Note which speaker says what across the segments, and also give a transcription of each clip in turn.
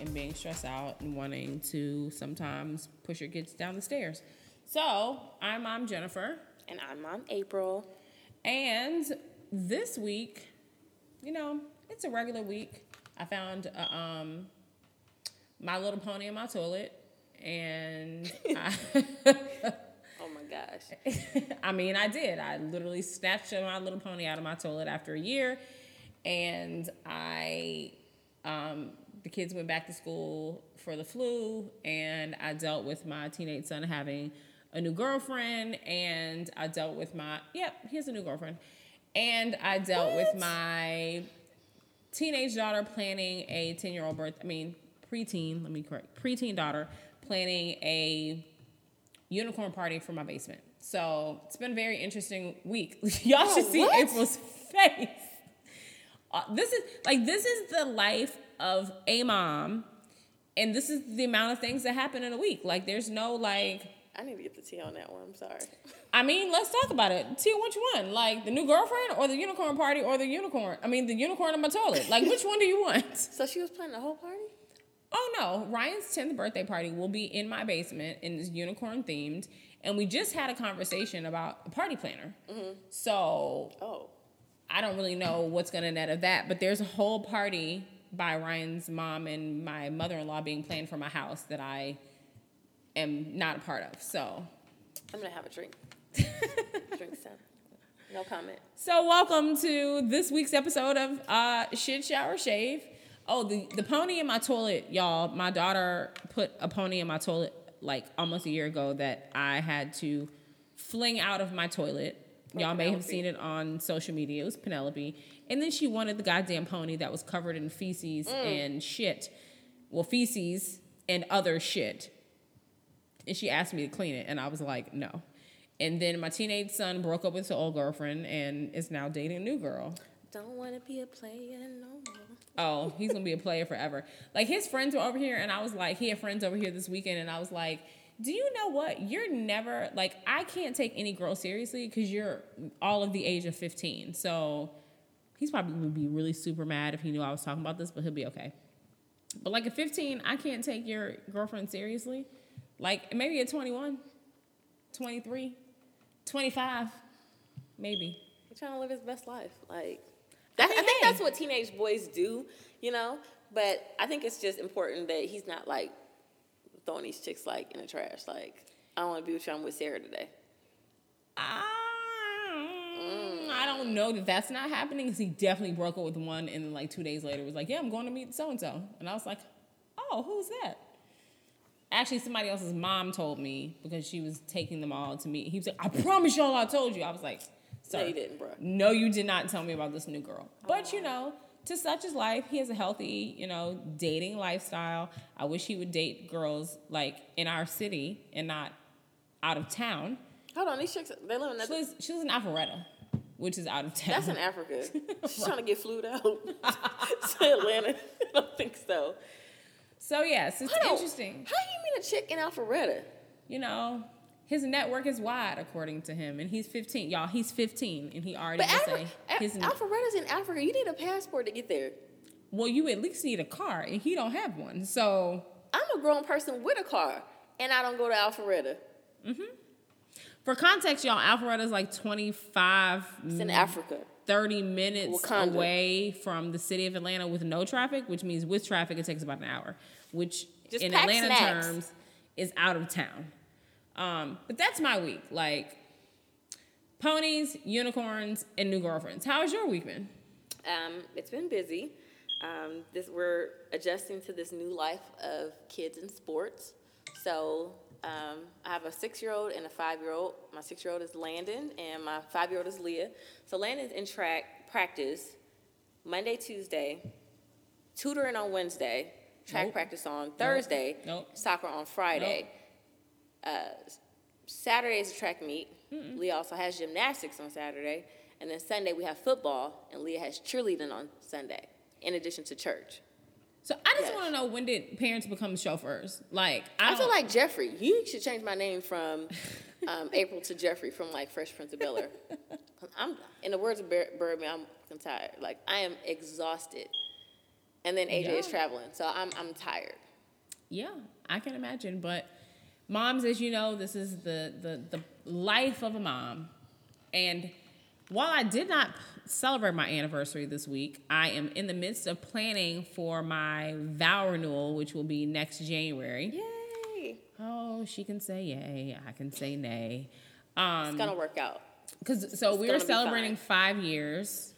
Speaker 1: and being stressed out and wanting to sometimes push your kids down the stairs. So, I'm mom Jennifer.
Speaker 2: And I'm mom April.
Speaker 1: And this week, you know, it's a regular week. I found uh, um, My Little Pony in my toilet. And I.
Speaker 2: Oh my gosh.
Speaker 1: I mean, I did. I literally snatched my little pony out of my toilet after a year, and I, um, the kids went back to school for the flu, and I dealt with my teenage son having a new girlfriend, and I dealt with my yep, he has a new girlfriend, and I dealt
Speaker 2: What?
Speaker 1: with my teenage daughter planning a ten year old birth. I mean, preteen. Let me correct. Preteen daughter planning a unicorn party for my basement. So it's been a very interesting week. Y'all
Speaker 2: Oh,
Speaker 1: should see
Speaker 2: what?
Speaker 1: April's face. Uh, this is like this is the life of a mom, and this is the amount of things that happen in a week. Like there's no like.
Speaker 2: I need to get the tea on that one. I'm sorry.
Speaker 1: I mean, let's talk about it. Tia, which one? Like the new girlfriend or the unicorn party or the unicorn? I mean, the unicorn in my toilet. Like, which one do you want?
Speaker 2: So she was planning the whole party?
Speaker 1: Oh no, Ryan's 10th birthday party will be in my basement and is unicorn themed. And we just had a conversation about a party planner. Mm-hmm. So
Speaker 2: Oh.
Speaker 1: I don't really know what's gonna net of that, but there's a whole party by Ryan's mom and my mother in law being planned for my house that I am not a part of. So
Speaker 2: I'm gonna have a drink. drink some. No comment.
Speaker 1: So welcome to this week's episode of uh, Shit Shower Shave. Oh, the the pony in my toilet, y'all. My daughter put a pony in my toilet like almost a year ago that I had to fling out of my toilet. Y'all may have seen it on social media. It was Penelope, and then she wanted the goddamn pony that was covered in feces mm. and shit. Well, feces and other shit and she asked me to clean it, and I was like, no. And then my teenage son broke up with his old girlfriend and is now dating a new girl.
Speaker 2: Don't wanna be a player no more.
Speaker 1: Oh, he's gonna be a player forever. Like his friends were over here, and I was like, he had friends over here this weekend, and I was like, do you know what? You're never like I can't take any girl seriously because you're all of the age of 15. So he's probably would be really super mad if he knew I was talking about this, but he'll be okay. But like at 15, I can't take your girlfriend seriously. Like maybe at 21, 23, 25, maybe.
Speaker 2: He's trying to live his best life. Like that, I,
Speaker 1: mean,
Speaker 2: think
Speaker 1: hey.
Speaker 2: that's what teenage boys do, you know. But I think it's just important that he's not like throwing these chicks like in the trash. Like I don't want to be with you. I'm with Sarah today.
Speaker 1: Ah, Um, I don't know that that's not happening because he definitely broke up with one and then like two days later was like, yeah, I'm going to meet so and so. And I was like, oh, who's that? Actually, somebody else's mom told me because she was taking them all to meet. He was like, I promise y'all I told you. I was like,
Speaker 2: No,
Speaker 1: sir,
Speaker 2: you didn't, bro.
Speaker 1: no, you did not tell me about this new girl. But you know, to such is life. He has a healthy, you know, dating lifestyle. I wish he would date girls like in our city and not out of town.
Speaker 2: Hold on, these chicks they live in
Speaker 1: She lives, she lives in Alpharetta, which is out of town.
Speaker 2: That's in Africa. She's trying to get flued out to Atlanta. I don't think so.
Speaker 1: so yes, it's
Speaker 2: Hold on.
Speaker 1: interesting.
Speaker 2: How you meet a chick in Alpharetta?
Speaker 1: You know, his network is wide according to him, and he's 15. Y'all, he's 15, and he already
Speaker 2: Afri-
Speaker 1: say his.
Speaker 2: Alpharetta's in Africa. You need a passport to get there.
Speaker 1: well, you at least need a car, and he don't have one. So
Speaker 2: I'm a grown person with a car, and I don't go to Alpharetta. Mm-hmm.
Speaker 1: For context, y'all, Alpharetta is like 25,
Speaker 2: It's in Africa.
Speaker 1: 30 minutes
Speaker 2: Wakanda.
Speaker 1: away from the city of Atlanta with no traffic, which means with traffic it takes about an hour, which
Speaker 2: Just
Speaker 1: in Atlanta
Speaker 2: snacks.
Speaker 1: terms is out of town. Um, but that's my week. Like ponies, unicorns, and new girlfriends. How has your week been?
Speaker 2: Um, it's been busy. Um, this we're adjusting to this new life of kids and sports. So um, I have a six-year-old and a five-year-old. My six-year-old is Landon, and my five-year-old is Leah. So Landon's in track practice Monday, Tuesday, tutoring on Wednesday, track
Speaker 1: Nope.
Speaker 2: practice on Thursday,
Speaker 1: Nope.
Speaker 2: soccer on Friday. Uh, Saturday is a track meet. Leah also has gymnastics on Saturday. And then Sunday we have football, and Leah has cheerleading on Sunday, in addition to church.
Speaker 1: So I just
Speaker 2: Yes.
Speaker 1: want to know when did parents become chauffeurs? Like I,
Speaker 2: I, feel like Geoffrey. You should change my name from um, April to Geoffrey from like Fresh Prince of Bel Air. I'm, in the words of Bir- Birdman, I'm fucking tired. Like I am exhausted, and then AJ is traveling. So I'm I'm tired.
Speaker 1: Yeah, I can imagine. But moms, as you know, this is the the the life of a mom. And while I did not celebrate my anniversary this week, I am in the midst of planning for my vow renewal, which will be next January.
Speaker 2: Yay!
Speaker 1: Oh, she can say yay. I can say nay. Um,
Speaker 2: It's gonna work out.
Speaker 1: Because so
Speaker 2: It's
Speaker 1: we were celebrating five years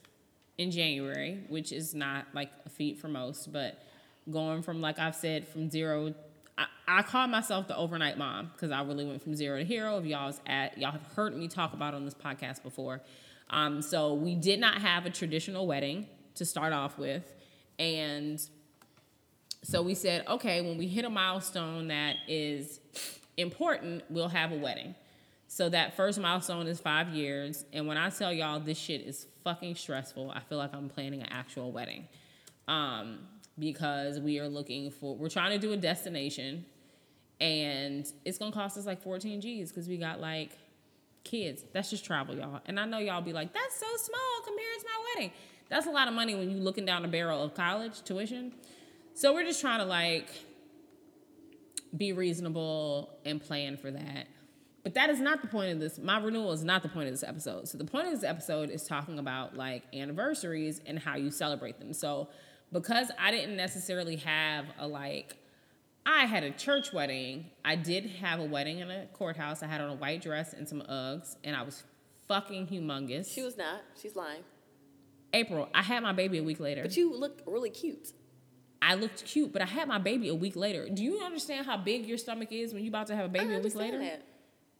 Speaker 1: in January, which is not like a feat for most, but going from like I've said from zero. I, I call myself the overnight mom because I really went from zero to hero. If y'all's at y'all have heard me talk about on this podcast before. Um, so we did not have a traditional wedding to start off with, and so we said, okay, when we hit a milestone that is important, we'll have a wedding. So that first milestone is five years. And when I tell y'all this shit is fucking stressful, I feel like I'm planning an actual wedding. Um, because we are looking for, we're trying to do a destination and it's gonna cost us like 14 G's because we got like kids. That's just travel, y'all. And I know y'all be like, that's so small compared to my wedding. That's a lot of money when you looking down the barrel of college tuition. So we're just trying to like be reasonable and plan for that. But that is not the point of this. My renewal is not the point of this episode. So the point of this episode is talking about like anniversaries and how you celebrate them. So because I didn't necessarily have a like I had a church wedding. I did have a wedding in a courthouse. I had on a white dress and some Uggs, and I was fucking humongous.
Speaker 2: She was not. She's lying.
Speaker 1: April, I had my baby a week later.
Speaker 2: But you look really cute.
Speaker 1: I looked cute, but I had my baby a week later. Do you understand how big your stomach is when you're about to have a baby
Speaker 2: I
Speaker 1: a week later?
Speaker 2: that.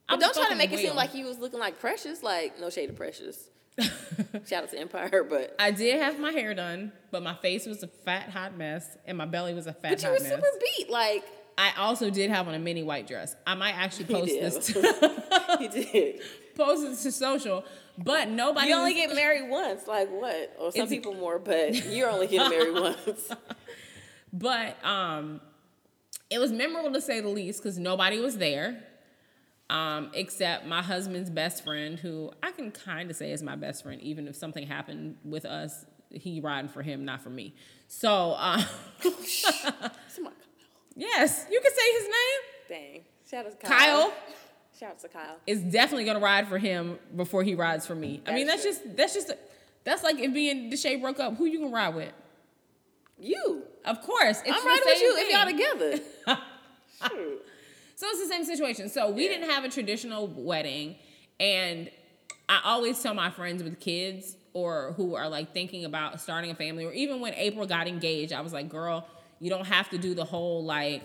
Speaker 1: I'm
Speaker 2: But don't try to make it seem like you was looking like Precious. Like no shade of Precious. Shout out to Empire, but
Speaker 1: I did have my hair done, but my face was a fat hot mess, and my belly was a fat
Speaker 2: but you were
Speaker 1: mess.
Speaker 2: super beat. Like
Speaker 1: I also did have on a mini white dress. I might actually post this to,
Speaker 2: you did.
Speaker 1: post this to social, but nobody.
Speaker 2: You only
Speaker 1: was-
Speaker 2: get married once. Like what? Or some people more, but you're only getting married once.
Speaker 1: But um, it was memorable to say the least because nobody was there, um, except my husband's best friend, who I can kind of say is my best friend, even if something happened with us. He riding for him, not for me. So,
Speaker 2: Somebody-
Speaker 1: yes, you can say his name.
Speaker 2: Dang. Shout out to
Speaker 1: Kyle
Speaker 2: Kyle. Shout out to Kyle.
Speaker 1: is definitely gonna ride for him before he rides for me. I mean, that's
Speaker 2: That's
Speaker 1: just that's just that's like if me and Deshae broke up. Who you gonna ride with?
Speaker 2: You.
Speaker 1: Of course, it's
Speaker 2: I'm riding with you if y'all together. Shoot.
Speaker 1: So it's the same situation. So we didn't have a traditional wedding, and I always tell my friends with kids or who are like thinking about starting a family, or even when April got engaged, I was like, girl, you don't have to do the whole like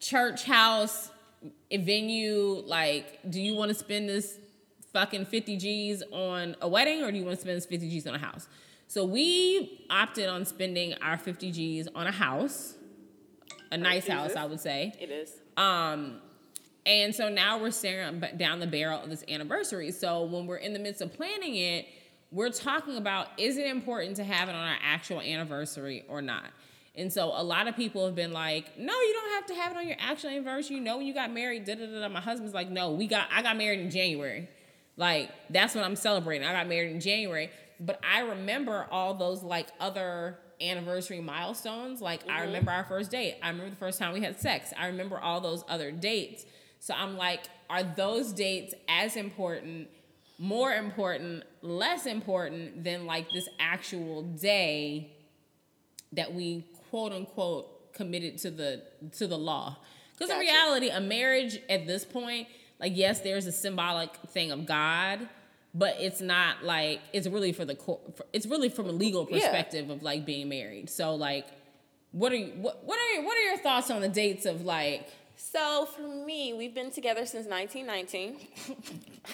Speaker 1: church house venue. Like, do you want to spend this fucking 50 G's on a wedding or do you want to spend this 50 G's on a house? So we opted on spending our 50 G's on a house, a nice house,
Speaker 2: Jesus.
Speaker 1: I would say.
Speaker 2: It is.
Speaker 1: Um, and so now we're staring down the barrel of this anniversary. So when we're in the midst of planning it, we're talking about is it important to have it on our actual anniversary or not? And so a lot of people have been like, no, you don't have to have it on your actual anniversary. You know when you got married, da da da. My husband's like, no, we got I got married in January. Like that's what I'm celebrating. I got married in January. But I remember all those like other anniversary milestones. Like I mm-hmm. remember our first date. I remember the first time we had sex. I remember all those other dates. So I'm like, are those dates as important, more important, less important than like this actual day that we quote unquote committed to the to the law? Because in reality, a marriage at this point, like yes, there's a symbolic thing of God, but it's not like it's really for the court. It's really from a legal
Speaker 2: Yeah.
Speaker 1: perspective of like being married. So like, what are you, what what are your, what are your thoughts on the dates of like?
Speaker 2: So for me, we've been together since 1919.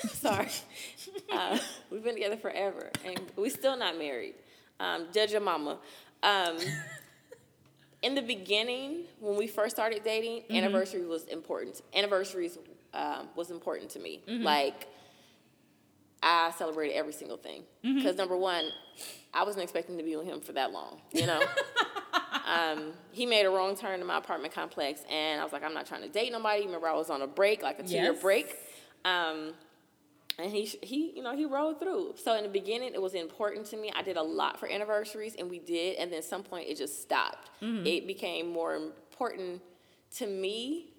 Speaker 2: Sorry, uh, we've been together forever, and we're still not married. Um, judge your mama. Um, in the beginning, when we first started dating, anniversary was important. Anniversaries um, was important to me. Like I celebrated every single thing because number one, I wasn't expecting to be with him for that long. You know. um, he made a wrong turn in my apartment complex, and I was like, I'm not trying to date nobody. Remember, I was on a break, like a two year
Speaker 1: Yes.
Speaker 2: break. Um, and he he you know he rode through so in the beginning it was important to me i did a lot for anniversaries and we did and then at some point it just stopped it became more important to me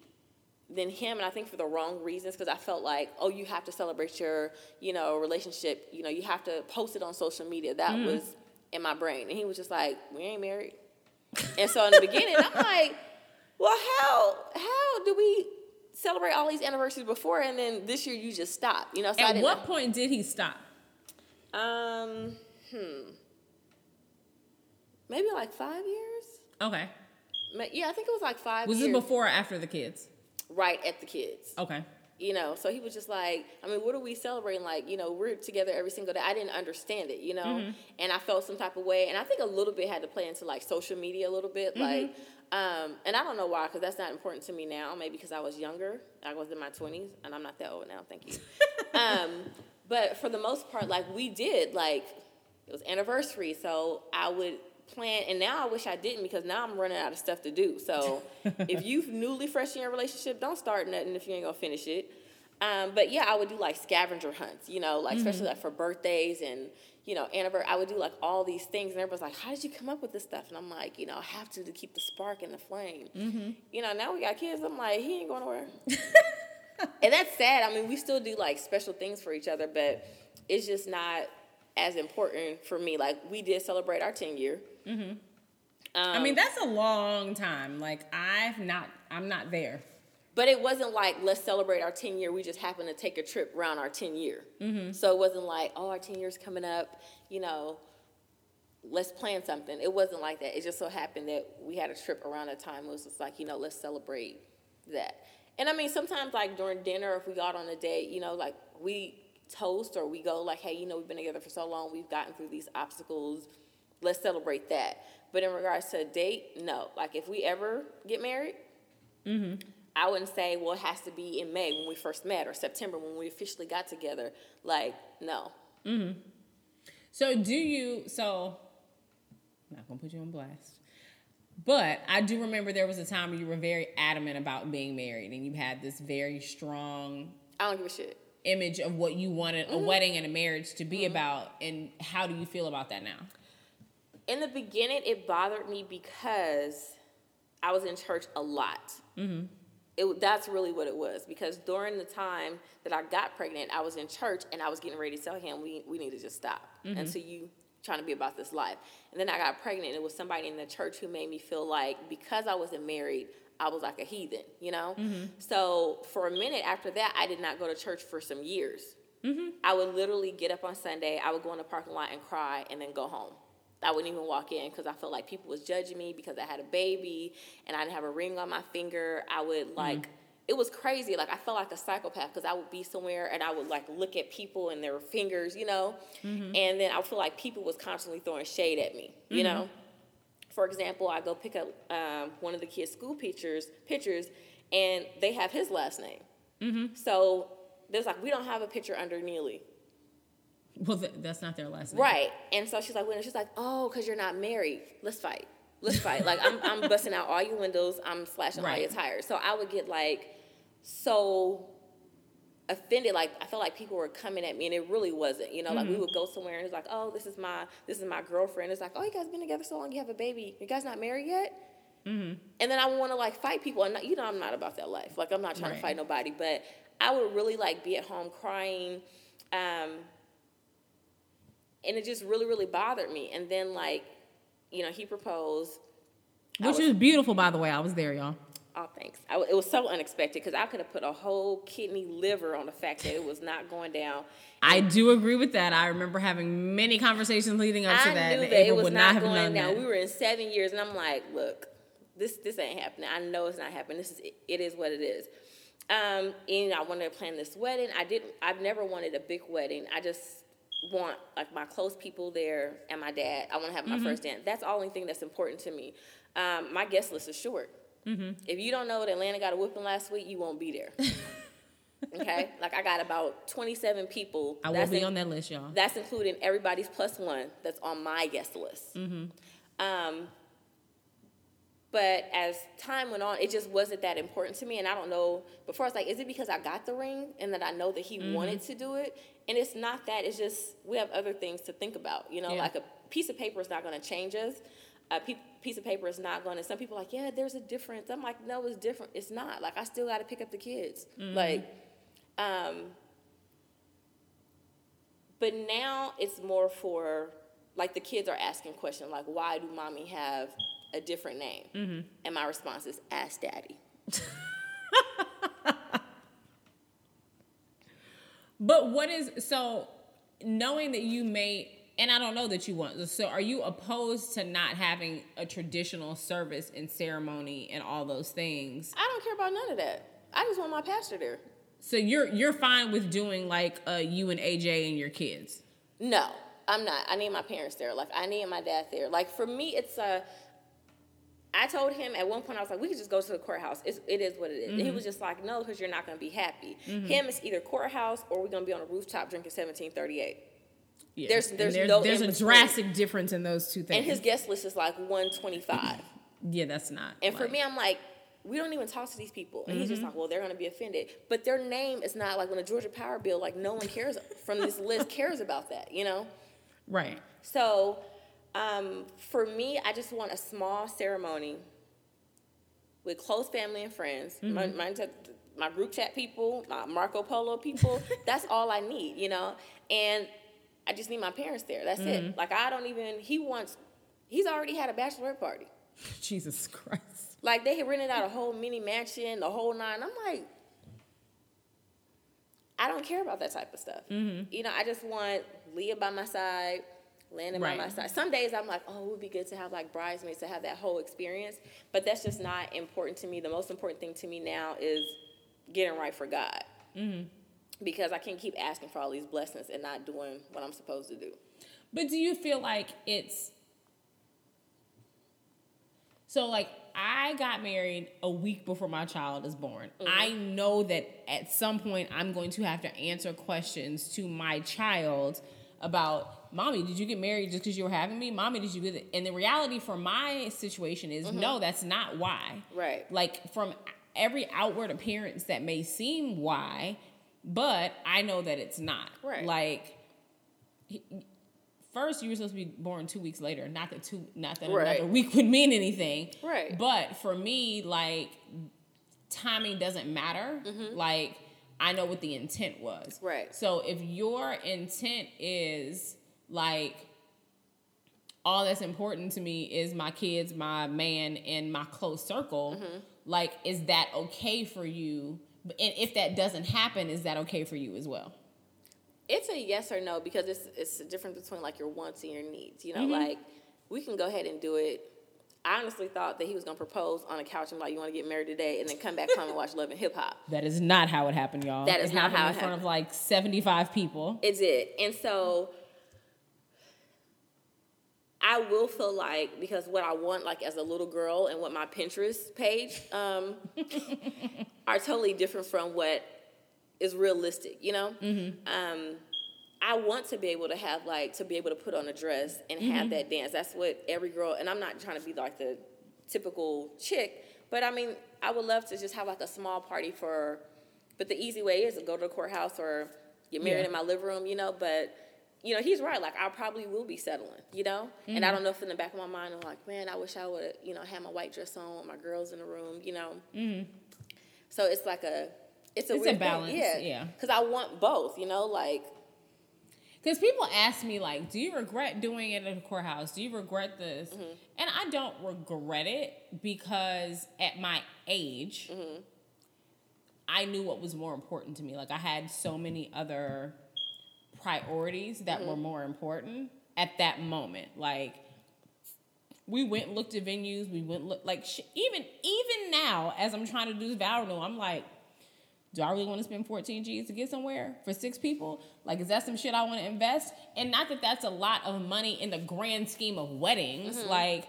Speaker 2: than him and i think for the wrong reasons because i felt like oh you have to celebrate your you know relationship you know you have to post it on social media that was in my brain and he was just like we ain't married and so in the beginning i'm like well how how do we celebrate all these anniversaries before and then this year you just stop you know so
Speaker 1: At what point did he stop?
Speaker 2: um, hmm. Maybe like five years.
Speaker 1: Okay.
Speaker 2: Yeah, I think it was like five
Speaker 1: Was
Speaker 2: years.
Speaker 1: it before or after the kids?
Speaker 2: Right at the kids.
Speaker 1: Okay.
Speaker 2: You know, so he was just like, I mean, what are we celebrating? Like, you know, we're together every single day. I didn't understand it, you know,
Speaker 1: Mm-hmm.
Speaker 2: and I felt some type of way, and I think a little bit had to play into like social media a little bit,
Speaker 1: Mm-hmm.
Speaker 2: like, um, and I don't know why, because that's not important to me now. Maybe because I was younger, I was in my twenties, and I'm not that old now. Thank you. um, but for the most part, like we did, like it was anniversary, so I would plan. And now I wish I didn't because now I'm running out of stuff to do. So if you newly fresh in your relationship, don't start nothing if you ain't gonna finish it. Um, but yeah, I would do like scavenger hunts, you know, like especially like for birthdays and you know anniversary. I would do like all these things, and everybody's like, "How did you come up with this stuff?" And I'm like, you know, I have to to keep the spark and the flame. You know, now we got kids. I'm like, he ain't going nowhere. and that's sad. I mean, we still do like special things for each other, but it's just not as important for me. Like we did celebrate our 10 year.
Speaker 1: I
Speaker 2: Um,
Speaker 1: mean, that's a long time. Like I've not I'm not there.
Speaker 2: But it wasn't like let's celebrate our 10 year. We just happened to take a trip around our 10 year. So it wasn't like oh our 10 years coming up. You know, let's plan something. It wasn't like that. It just so happened that we had a trip around a time. It was just like you know let's celebrate that. And I mean sometimes like during dinner if we got on a date, you know like we toast or we go like hey you know we've been together for so long we've gotten through these obstacles. Let's celebrate that. But in regards to a date, no. Like if we ever get married. Mm-hmm. I wouldn't say, well, it has to be in May when we first met or September when we officially got together. Like, no. Mm-hmm.
Speaker 1: So do you so I'm not gonna put you on blast. But I do remember there was a time where you were very adamant about being married and you had this very strong
Speaker 2: I don't give a shit.
Speaker 1: image of what you wanted a mm-hmm. wedding and a marriage to be about and how do you feel about that now?
Speaker 2: In the beginning, it bothered me because I was in church a lot. Mm-hmm. It, that's really what it was because during the time that I got pregnant, I was in church and I was getting ready to tell him we, we need to just stop mm-hmm. until you trying to be about this life. And then I got pregnant and it was somebody in the church who made me feel like because I wasn't married, I was like a heathen, you know? Mm-hmm. So for a minute after that, I did not go to church for some years. I would literally get up on Sunday, I would go in the parking lot and cry and then go home. I wouldn't even walk in because I felt like people was judging me because I had a baby and I didn't have a ring on my finger. I would mm-hmm. like it was crazy. Like I felt like a psychopath because I would be somewhere and I would like look at people and their fingers, you know, mm-hmm. and then I feel like people was constantly throwing shade at me, you mm-hmm. know. For example, I go pick up um, one of the kids' school pictures, pictures, and they have his last name. So there's like we don't have a picture under Neely.
Speaker 1: Well, th- that's not their last name.
Speaker 2: Right. And so she's like, when she's like, oh, because you're not married. Let's fight. Let's fight. like I'm, I'm busting out all your windows. I'm slashing all your tires. So I would get like so offended. Like I felt like people were coming at me, and it really wasn't. You know, like we would go somewhere, and it's like, oh, this is my this is my girlfriend. It's like, oh, you guys been together so long, you have a baby. You guys not married yet. And then I want to like fight people, and you know, I'm not about that life. Like I'm not trying
Speaker 1: Right.
Speaker 2: to fight nobody, but I would really like be at home crying. Um, and it just really really bothered me and then like you know he proposed
Speaker 1: Which
Speaker 2: was-
Speaker 1: is beautiful, by the way. I was there, y'all.
Speaker 2: oh thanks I, it was so unexpected because i could have put a whole kidney liver on the fact that it was not going down
Speaker 1: I do agree with that. I remember having many conversations leading up to
Speaker 2: i
Speaker 1: that.
Speaker 2: knew
Speaker 1: that
Speaker 2: that it was
Speaker 1: would
Speaker 2: not,
Speaker 1: have
Speaker 2: going down
Speaker 1: that.
Speaker 2: we were in seven years and i'm like look this this ain't happening i know it's not happening this is it is what it is um, and I wanted to plan this wedding. I didn't. I've never wanted a big wedding. I just want like my close people there and my dad. I want to have my first dance. That's the only thing that's important to me. Um, my guest list is short. If you don't know that Atlanta got a whooping last week, you won't be there. okay, like I got about twenty-seven people.
Speaker 1: I will be
Speaker 2: in-
Speaker 1: on that list, y'all.
Speaker 2: that's including everybody's plus one that's on my guest list. Um, But as time went on, it just wasn't that important to me. And I don't know, before I was like, is it because I got the ring and that I know that he
Speaker 1: Mm-hmm.
Speaker 2: wanted to do it? And it's not that, it's just we have other things to think about. You know,
Speaker 1: Yeah.
Speaker 2: like a piece of paper is not going to change us. A pe- piece of paper is not going to, some people are like, yeah, there's a difference. I'm like, no, it's different. It's not. Like, I still got to pick up the kids.
Speaker 1: Mm-hmm.
Speaker 2: Like, um, but now it's more for like the kids are asking questions like, why do mommy have a different name?
Speaker 1: Mm-hmm.
Speaker 2: And my response is, ask daddy.
Speaker 1: But what is so knowing that you may and I don't know that you want so are you opposed to not having a traditional service and ceremony and all those things?
Speaker 2: I don't care about none of that. I just want my pastor there.
Speaker 1: So you're you're fine with doing like uh you and AJ and your kids.
Speaker 2: No, I'm not. I need my parents there. Like I need my dad there. Like for me, it's a. I told him at one point I was like, we could just go to the courthouse. It's, it is what it is. And he was just like, no, because you're not going to be happy. Him, it's either courthouse or we're going to be on a rooftop drinking 1738.
Speaker 1: Yeah.
Speaker 2: There's- there's
Speaker 1: there's,
Speaker 2: no
Speaker 1: there's a drastic difference in those two things.
Speaker 2: And his guest list is like 125.
Speaker 1: yeah, that's not.
Speaker 2: And for me, I'm like, we don't even talk to these people. And he's
Speaker 1: Mm-hmm.
Speaker 2: just like, well, they're going to be offended. But their name is not like when the Georgia Power Bill, like no one cares from this list cares about that, you know?
Speaker 1: right.
Speaker 2: So um, for me, I just want a small ceremony with close family and friends. Mm-hmm. My, my, my group chat people, my Marco Polo people. that's all I need, you know? And I just need my parents there. That's it. Mm. Like, I don't even, he wants, he's already had a bachelorette party.
Speaker 1: Jesus Christ.
Speaker 2: Like, they had rented out a whole mini mansion, the whole nine. I'm like, I don't care about that type of stuff. Mm-hmm. You know, I just want Leah by my side, Landon by my side. Some days I'm like, oh, it would be good to have like bridesmaids to have that whole experience, but that's just not important to me. The most important thing to me now is getting right for God. Mm-hmm. Because I can't keep asking for all these blessings and not doing what I'm supposed to do.
Speaker 1: But do you feel like it's so like I got married a week before my child is born. Mm-hmm. I know that at some point I'm going to have to answer questions to my child about mommy did you get married just because you were having me mommy did you get it and the reality for my situation is no that's not why
Speaker 2: Right.
Speaker 1: like from every outward appearance that may seem why but i know that it's not
Speaker 2: Right.
Speaker 1: like first you were supposed to be born two weeks later not that two not that
Speaker 2: Right.
Speaker 1: another week would mean anything
Speaker 2: Right.
Speaker 1: but for me like timing doesn't matter like i know what the intent was
Speaker 2: Mm-hmm. Right.
Speaker 1: so if your intent is like all that's important to me is my kids, my man, and my close circle.
Speaker 2: Mm-hmm.
Speaker 1: Like, is that okay for you? And if that doesn't happen, is that okay for you as well?
Speaker 2: It's a yes or no because it's it's the difference between like your wants and your needs. You know,
Speaker 1: Mm-hmm.
Speaker 2: like we can go ahead and do it. I honestly thought that he was gonna propose on a couch and be like, "You want to get married today?" and then come back home and watch Love and Hip Hop.
Speaker 1: That is not how it happened, y'all.
Speaker 2: That is
Speaker 1: It
Speaker 2: not
Speaker 1: happened
Speaker 2: how
Speaker 1: in
Speaker 2: it
Speaker 1: front of like seventy-five people.
Speaker 2: It's it and so I will feel like because what I want, like as a little girl, and what my Pinterest page um, are totally different from what is realistic. You know, um, I want to be able to have like to be able to put on a dress and have that dance. That's what every girl. And I'm not trying to be like the typical chick, but I mean, I would love to just have like a small party for. But the easy way is to go to the courthouse or get married
Speaker 1: Yeah.
Speaker 2: in my living room. You know, but you know, he's right. Like I probably will be settling, you know? And
Speaker 1: Mm-hmm.
Speaker 2: I don't know if in the back of my mind I'm like, man, I wish I would have, you know, had my white dress on with my girls in the room, you know? So it's like a, it's a,
Speaker 1: Mm-hmm. It's a
Speaker 2: weird thing.
Speaker 1: balance,
Speaker 2: yeah.
Speaker 1: yeah.
Speaker 2: Because I want both, you know, like,
Speaker 1: Because people ask me, like, do you regret doing it in the courthouse? Do you regret this?
Speaker 2: Mm-hmm.
Speaker 1: And I don't regret it because at my age,
Speaker 2: Mm-hmm.
Speaker 1: I knew what was more important to me. Like, I had so many other priorities that
Speaker 2: Mm-hmm.
Speaker 1: were more important at that moment. Like, we went and looked at venues. We went look like sh- even even now as I'm trying to do this vow renewal, I'm like, do I really want to spend 14 G's to get somewhere for six people? Like, is that some shit I want to invest? And not that that's a lot of money in the grand scheme of weddings.
Speaker 2: Mm-hmm.
Speaker 1: Like,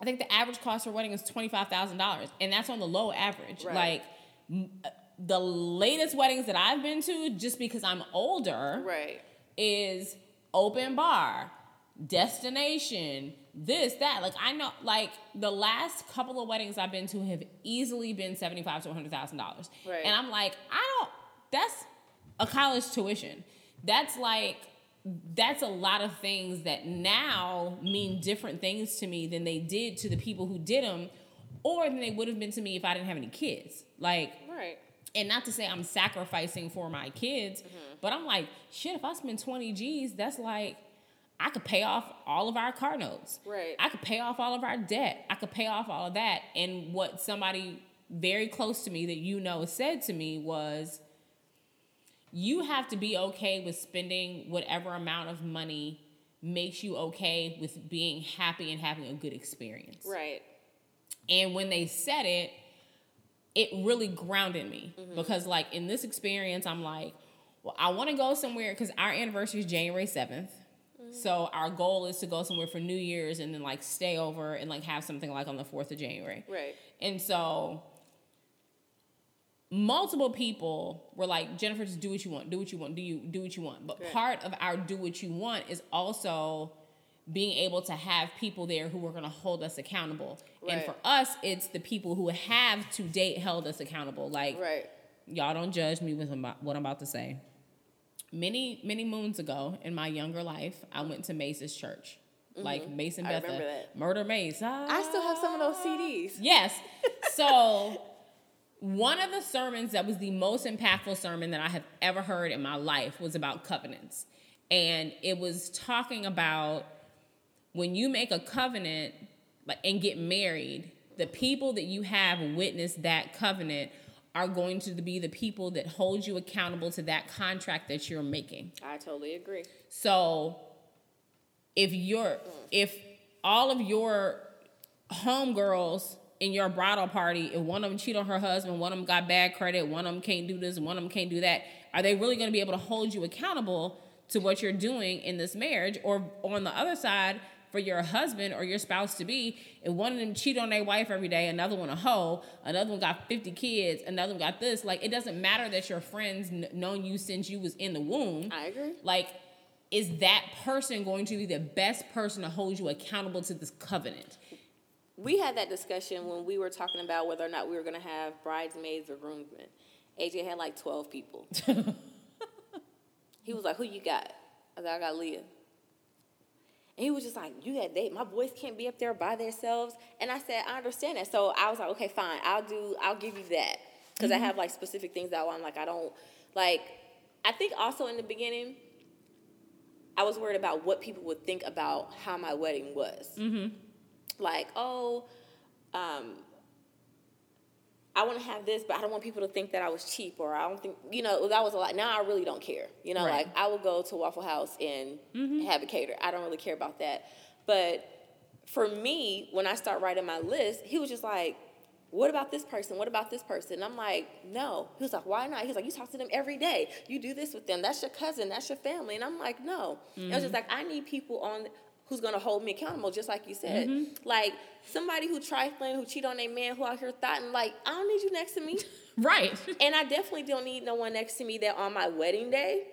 Speaker 1: I think the average cost for a wedding is $25,000, and that's on the low average.
Speaker 2: Right.
Speaker 1: Like, m- the latest weddings that I've been to, just because I'm older,
Speaker 2: right.
Speaker 1: is open bar, destination, this, that. Like I know, like the last couple of weddings I've been to have easily been seventy five to hundred thousand dollars,
Speaker 2: Right.
Speaker 1: and I'm like, I don't. That's a college tuition. That's like that's a lot of things that now mean different things to me than they did to the people who did them, or than they would have been to me if I didn't have any kids. Like
Speaker 2: Right.
Speaker 1: And not to say I'm sacrificing for my kids, mm-hmm. but I'm like, shit, if I spend 20 G's, that's like, I could pay off all of our car notes.
Speaker 2: Right.
Speaker 1: I could pay off all of our debt. I could pay off all of that. And what somebody very close to me that you know said to me was, you have to be okay with spending whatever amount of money makes you okay with being happy and having a good experience.
Speaker 2: Right.
Speaker 1: And when they said it, it really grounded me mm-hmm. because, like, in this experience, I'm like, well, I want to go somewhere because our anniversary is January 7th. Mm-hmm. So our goal is to go somewhere for New Year's and then like stay over and like have something like on the 4th of January.
Speaker 2: Right.
Speaker 1: And so multiple people were like, Jennifer, just do what you want, do what you want, do you do what you want. But
Speaker 2: Right.
Speaker 1: part of our do what you want is also being able to have people there who are gonna hold us accountable. And for us, it's the people who have to date held us accountable. Like
Speaker 2: Right.
Speaker 1: y'all don't judge me with what I'm about to say. Many, many moons ago in my younger life, I went to Mase's church. Like
Speaker 2: Mm-hmm. I
Speaker 1: Betha.
Speaker 2: remember.
Speaker 1: Murder Mase.
Speaker 2: I still have some of those CDs.
Speaker 1: Yes. So one of the sermons that was the most impactful sermon that I have ever heard in my life was about covenants. And it was talking about when you make a covenant like and get married, the people that you have witness that covenant are going to be the people that hold you accountable to that contract that you're making.
Speaker 2: I totally agree.
Speaker 1: So if you're if all of your homegirls in your bridal party, if one of them cheat on her husband, one of them got bad credit, one of them can't do this, one of them can't do that, are they really going to be able to hold you accountable to what you're doing in this marriage? Or on the other side, for your husband or your spouse to be, if one of them cheat on their wife every day, another one a hoe, another one got 50 kids, another one got this, like it doesn't matter that your friends kn- known you since you was in the womb
Speaker 2: I agree.
Speaker 1: like is that person going to be the best person to hold you accountable to this covenant
Speaker 2: We had that discussion when we were talking about whether or not we were going to have bridesmaids or groomsmen. AJ had like 12 people. he was like, Who you got? I was like, I got Leah. And he was just like, You got date. My boys can't be up there by themselves. And I said, I understand that. So I was like, Okay, fine. I'll do, I'll give you that. Because I have like specific things that I'm like, I don't, like, I think also in the beginning, I was worried about what people would think about how my wedding was like, oh, um, I want to have this, but I don't want people to think that I was cheap, or I don't think, you know, that was a lot. Now I really don't care. You know,
Speaker 1: Right.
Speaker 2: like I will go to Waffle House and mm-hmm. have a cater. I don't really care about that. But for me, when I start writing my list, he was just like, what about this person? What about this person? And I'm like, no. He was like, why not? He was like, you talk to them every day. You do this with them. That's your cousin. That's your family. And I'm like, no. I was just mm-hmm. like, I need people on who's gonna hold me accountable, just like you said. Like somebody who trifling, who cheat on a man, who out here thoughting, like, I don't need you next to me.
Speaker 1: right
Speaker 2: and I definitely don't need no one next to me that on my wedding day.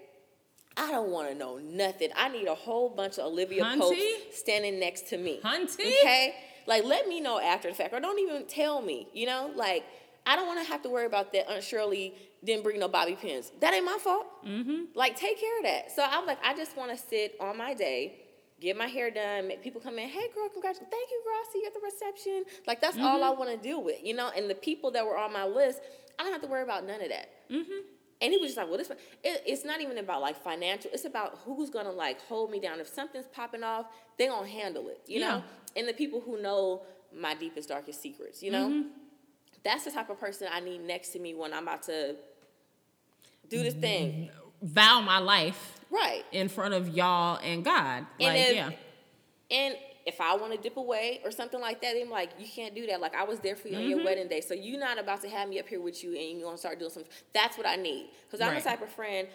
Speaker 2: I don't want to know nothing. I need a whole bunch of Olivia
Speaker 1: Hunty?
Speaker 2: Pope standing next to me.
Speaker 1: Hunty?
Speaker 2: Okay? Like, let me know after the fact, or don't even tell me, you know? Like, I don't want to have to worry about that. Aunt Shirley didn't bring no bobby pins. That ain't my fault. Mm-hmm. Like, take care of that. So I'm like, I just want to sit on my day, get my hair done, make people come in, hey, girl, congratulations. Thank you, girl. I see you at the reception. Like, that's all I mm-hmm. want to deal with, you know? And the people that were on my list, I don't have to worry about none of that. Mm-hmm. And he was just like, well, this, it, it's not even about like financial. It's about who's gonna like hold me down. If something's popping off, they gonna handle it, you
Speaker 1: Yeah.
Speaker 2: know? And the people who know my deepest, darkest secrets, you know? Mm-hmm. That's the type of person I need next to me when I'm about to do this thing.
Speaker 1: vow my life
Speaker 2: Right.
Speaker 1: in front of y'all and god
Speaker 2: And
Speaker 1: like
Speaker 2: if-
Speaker 1: yeah
Speaker 2: And if I want to dip away or something like that, I'm like, you can't do that. Like I was there for you on your wedding day, so you're not about to have me up here with you and you're gonna start doing something. That's what I need because I'm
Speaker 1: Right.
Speaker 2: the type of friend.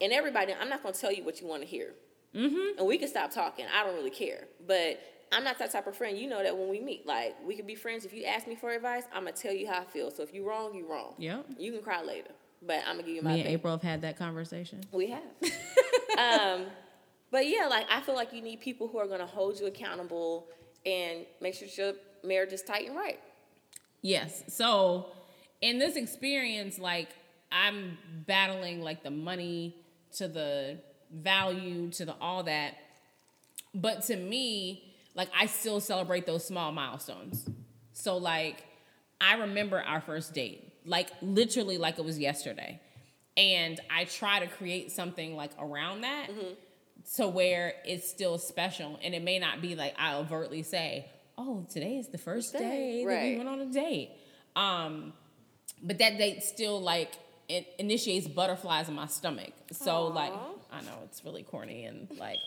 Speaker 2: And everybody, I'm not gonna tell you what you want to hear, mm-hmm. and we can stop talking. I don't really care, but I'm not that type of friend. You know that when we meet, like we could be friends. If you ask me for advice, I'm gonna tell you how I feel. So if you're wrong, you're wrong.
Speaker 1: Yeah.
Speaker 2: You can cry later, but I'm gonna give you my
Speaker 1: me and
Speaker 2: opinion.
Speaker 1: april have had that conversation
Speaker 2: We have. um, but yeah, like I feel like you need people who are going to hold you accountable and make sure your marriage is tight and right.
Speaker 1: Yes. So in this experience, like I'm battling like the money to the value to the all that. But to me, like I still celebrate those small milestones. So like I remember our first date, like literally like it was yesterday. And I try to create something like around that
Speaker 2: Mm-hmm.
Speaker 1: to where it's still special. And it may not be like I overtly say, oh, today is the first
Speaker 2: Day,
Speaker 1: day that we went on a date. Um, but that date still like it initiates butterflies in my stomach. So like I know it's really corny and like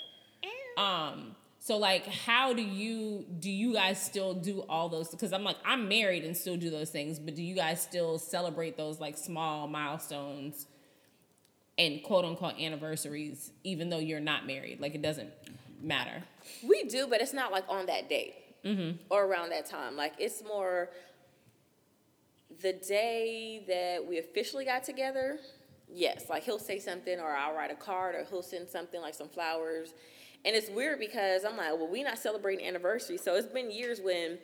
Speaker 1: um so like how do you do you guys still do all those because I'm like I'm married and still do those things, but do you guys still celebrate those like small milestones and quote unquote anniversaries even though you're not married? Like it doesn't matter.
Speaker 2: We do, but it's not like on that date mm-hmm. or around that time. Like it's more the day that we officially got together. Yes, like he'll say something, or I'll write a card, or he'll send something like some flowers. And it's weird because I'm like, well, we not celebrating anniversary, so it's been years when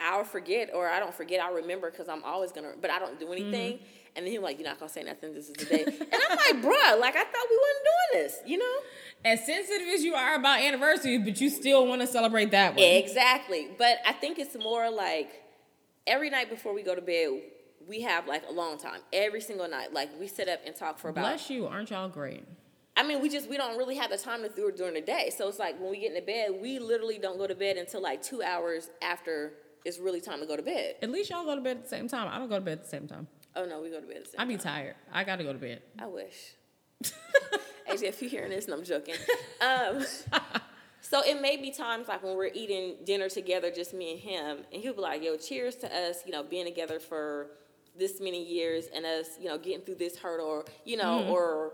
Speaker 2: I'll forget, or I don't forget, I'll remember because I'm always gonna, but I don't do mm-hmm. anything. And then he's like, you're not gonna say nothing. This is the day. and I'm like, bruh, like I thought we wasn't doing this, you know?
Speaker 1: As sensitive as you are about anniversaries, but you still want to celebrate that one.
Speaker 2: Exactly. But I think it's more like every night before we go to bed, we have like a long time. Every single night. Like we sit up and talk for about
Speaker 1: Bless you, aren't y'all great?
Speaker 2: I mean, we just we don't really have the time to do it during the day. So it's like when we get into bed, we literally don't go to bed until like two hours after it's really time to go to bed.
Speaker 1: At least y'all go to bed at the same time. I don't go to bed at the same time.
Speaker 2: Oh no, we go to bed at the same
Speaker 1: I be
Speaker 2: time.
Speaker 1: tired. I gotta go to bed.
Speaker 2: I wish. Actually, if you're hearing this, and I'm joking. Um, so it may be times like when we're eating dinner together, just me and him, and he'll be like, "Yo, cheers to us, you know, being together for this many years and us, you know, getting through this hurdle, or you know, or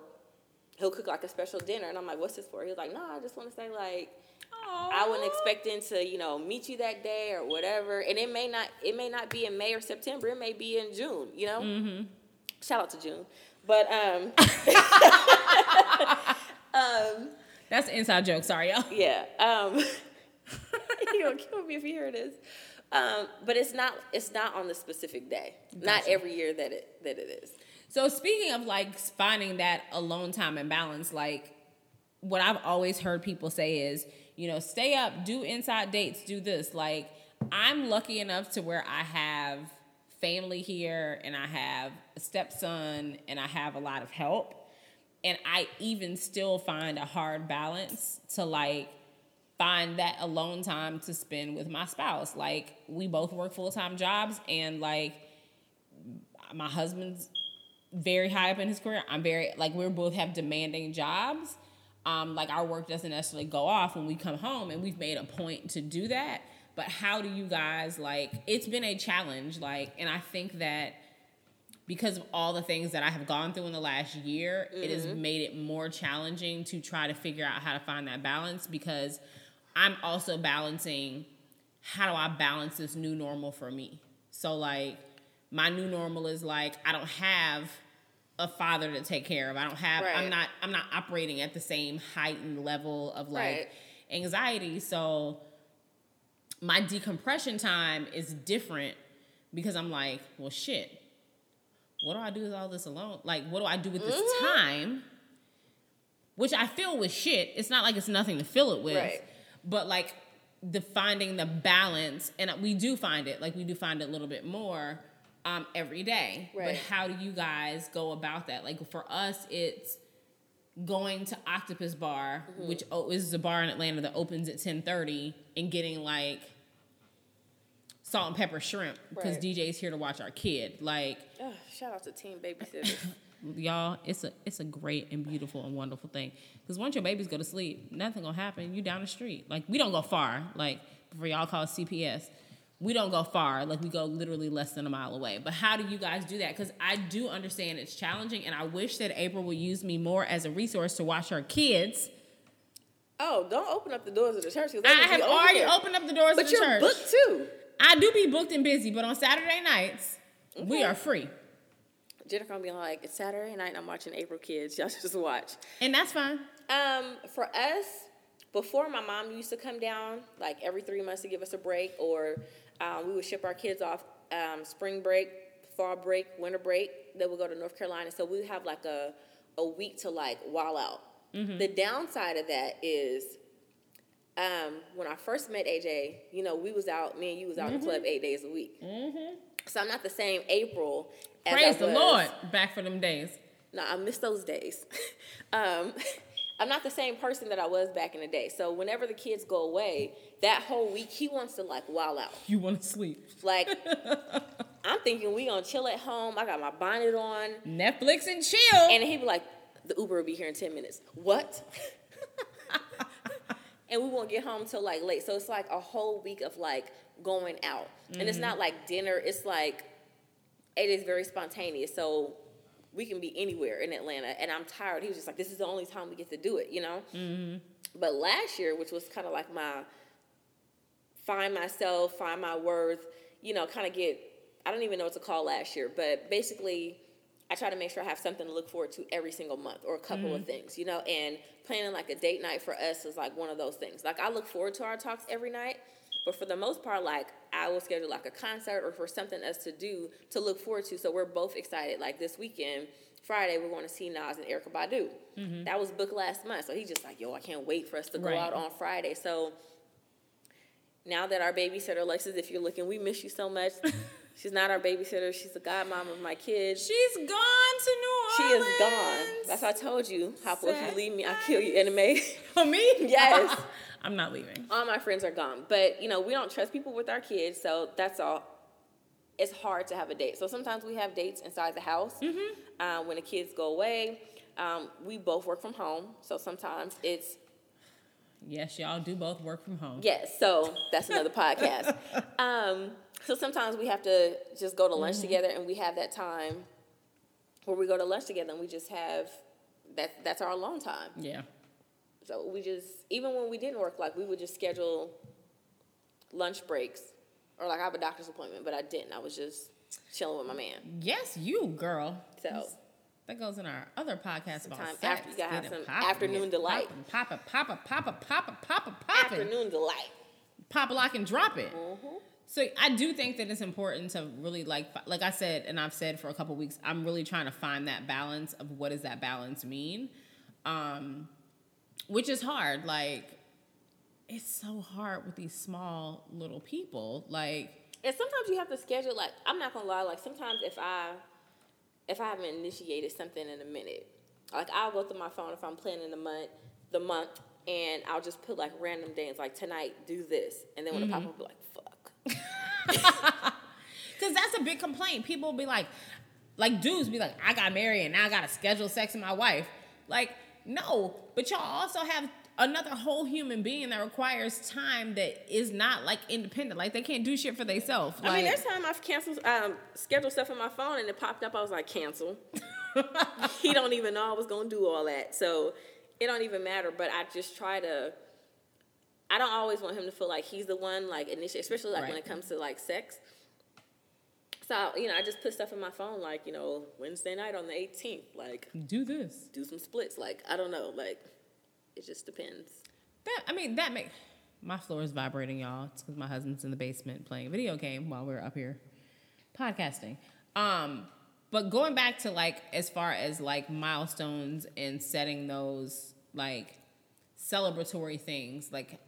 Speaker 2: he'll cook like a special dinner, and I'm like, "What's this for?" He's like, "No, I just want to say like." I wasn't expecting to, you know, meet you that day or whatever, and it may not, it may not be in May or September. It may be in June. You know, mm-hmm. shout out to June, but um, um,
Speaker 1: That's an inside joke. Sorry, y'all.
Speaker 2: yeah. Um, you gonna kill me if you hear this. Um, but it's not, it's not on the specific day. Not every year that it that it is.
Speaker 1: So speaking of like finding that alone time and balance, like what I've always heard people say is, you know, stay up, do inside dates, do this. Like I'm lucky enough to where I have family here and I have a stepson and I have a lot of help. And I even still find a hard balance to like find that alone time to spend with my spouse. Like we both work full-time jobs and like my husband's very high up in his career. I'm very like we both have demanding jobs. Um, like our work doesn't necessarily go off when we come home, and we've made a point to do that. But how do you guys like? It's been a challenge, like, and I think that because of all the things that I have gone through in the last year, it has made it more challenging to try to figure out how to find that balance because I'm also balancing how do I balance this new normal for me? So like my new normal is like I don't have a father to take care of. I don't have I'm not I'm not operating at the same heightened level of like
Speaker 2: Right.
Speaker 1: anxiety. So my decompression time is different because I'm like, well shit. What do I do with all this alone? Like what do I do with this
Speaker 2: Mm-hmm.
Speaker 1: time? Which I fill with shit. It's not like it's nothing to fill it with.
Speaker 2: Right.
Speaker 1: But like the finding the balance and we do find it like we do find it a little bit more um every day. But how do you guys go about that? Like for us it's going to octopus bar
Speaker 2: Mm-hmm.
Speaker 1: which oh, is a bar in atlanta that opens at 10.30 and getting like salt and pepper shrimp because
Speaker 2: Right.
Speaker 1: dj's here to watch our kid. Like
Speaker 2: shout out to Team Babysitters.
Speaker 1: y'all it's a it's a great and beautiful and wonderful thing. Because once your babies go to sleep nothing gonna happen. You down the street. Like we don't go far. Like before y'all call cps we don't go far like we go literally less than a mile away but how do you guys do that because i do understand it's challenging and i wish that april would use me more as a resource to watch her kids
Speaker 2: oh, don't open up the doors of the church
Speaker 1: i have already
Speaker 2: there.
Speaker 1: opened up the doors
Speaker 2: But
Speaker 1: of the
Speaker 2: you're
Speaker 1: church
Speaker 2: booked too.
Speaker 1: i do be booked and busy but on saturday nights we are free
Speaker 2: Jennifer gonna be like, it's Saturday night and I'm watching April Kids. Y'all should just watch.
Speaker 1: And that's fine.
Speaker 2: Um, for us, before my mom used to come down like every three months to give us a break, or um, we would ship our kids off um, spring break, fall break, winter break. Then we'll go to North Carolina. So we have like a a week to like wall out. The downside of that is um, when I first met AJ, you know, we was out, me and you was out in the club eight days a week. So I'm not the same April. As
Speaker 1: Praise
Speaker 2: I
Speaker 1: the. Lord. Back for them days.
Speaker 2: No, I miss those days. um, I'm not the same person that I was back in the day. So whenever the kids go away, that whole week he wants to like wild out.
Speaker 1: You want to sleep.
Speaker 2: Like I'm thinking we gonna chill at home. I got my bonnet on,
Speaker 1: Netflix and chill.
Speaker 2: and he'd be like, "The Uber will be here in ten minutes." What? and we won't get home till like late. So it's like a whole week of like going out, and it's mm-hmm. not like dinner. It's like it is very spontaneous. So we can be anywhere in Atlanta, and I'm tired. He was just like, "This is the only time we get to do it," you know. Mm-hmm. But last year, which was kind of like my find myself, find my worth, you know, kind of get. I don't even know what to call last year, but basically, I try to make sure I have something to look forward to every single month or a couple of mm-hmm. things, you know. And planning like a date night for us is like one of those things. Like I look forward to our talks every night, but for the most part, like I will schedule like a concert or for something else to do to look forward to. So we're both excited. Like this weekend, Friday, we're going to see Nas and Erykah Badu. Mm-hmm. That was booked last month, so he's just like, yo, I can't wait for us to go
Speaker 1: Right.
Speaker 2: out on Friday. So now that our babysitter, Alexis, if you're looking, we miss you so much. She's not our babysitter. She's the godmom of my kids.
Speaker 1: She's gone to New Orleans.
Speaker 2: She is gone. That's what I told you. Hopper, if you leave me, I'll kill you, anime.
Speaker 1: For me?
Speaker 2: Yes.
Speaker 1: I'm not leaving.
Speaker 2: all my friends are gone. But, you know, we don't trust people with our kids, so that's all. It's hard to have a date. So sometimes we have dates inside the house uh, when the kids go away. Um, we both work from home, so sometimes it's
Speaker 1: Yes, y'all do both work from home.
Speaker 2: Yes, so that's another podcast. Um, so sometimes we have to just go to lunch together, and we have that time where we go to lunch together, and we just have that. That's our alone time.
Speaker 1: Yeah.
Speaker 2: So we just even when we didn't work, like we would just schedule lunch breaks, or like I have a doctor's appointment, but I didn't. I was just chilling with my man.
Speaker 1: Yes, you girl.
Speaker 2: So
Speaker 1: That goes in our other podcast about sex.
Speaker 2: after you gotta have some
Speaker 1: poppin',
Speaker 2: afternoon delight.
Speaker 1: poppin', Papa, papa, papa, papa, papa, poppin'.
Speaker 2: afternoon delight.
Speaker 1: Pop, lock, and drop it.
Speaker 2: Mm-hmm.
Speaker 1: So I do think that it's important to really like, like I said, and I've said for a couple weeks, I'm really trying to find that balance of what does that balance mean, um, which is hard. Like, it's so hard with these small little people. Like,
Speaker 2: And sometimes you have to schedule like I'm not gonna lie, like sometimes if I if I haven't initiated something in a minute, like I'll go through my phone if I'm planning the month the month and I'll just put like random days like tonight do this and then when it pop up I'll be like fuck.
Speaker 1: Because that's a big complaint. People will be like, like dudes be like, I got married and now I gotta schedule sex with my wife. Like, no, but y'all also have another whole human being that requires time that is not like independent. Like they can't do shit for themselves. Like,
Speaker 2: I mean there's time I've canceled um scheduled stuff on my phone and it popped up, I was like, cancel. he don't even know I was gonna do all that. So it don't even matter. But I just try to I don't always want him to feel like he's the one like initiate especially like when it comes to like sex. So, you know, I just put stuff in my phone like, you know, Wednesday night on the eighteenth, like
Speaker 1: do this.
Speaker 2: do some splits. Like, I don't know, like it just depends.
Speaker 1: That I mean, that makes my floor is vibrating, y'all. It's because my husband's in the basement playing a video game while we're up here podcasting. Um, but going back to like as far as like milestones and setting those like celebratory things, like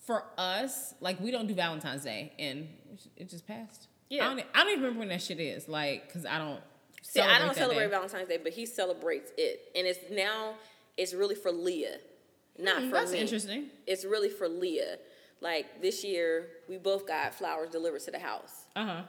Speaker 1: for us, like we don't do Valentine's Day, and it just passed.
Speaker 2: Yeah.
Speaker 1: I don't, I don't even remember when that shit is, like, because I don't.
Speaker 2: See, I don't celebrate
Speaker 1: day.
Speaker 2: Valentine's Day, but he celebrates it. And it's now it's really for Leah. Not
Speaker 1: Hmm,
Speaker 2: for
Speaker 1: that's
Speaker 2: me.
Speaker 1: interesting.
Speaker 2: It's really for Leah. Like this year, we both got flowers delivered to the house.
Speaker 1: Uh huh.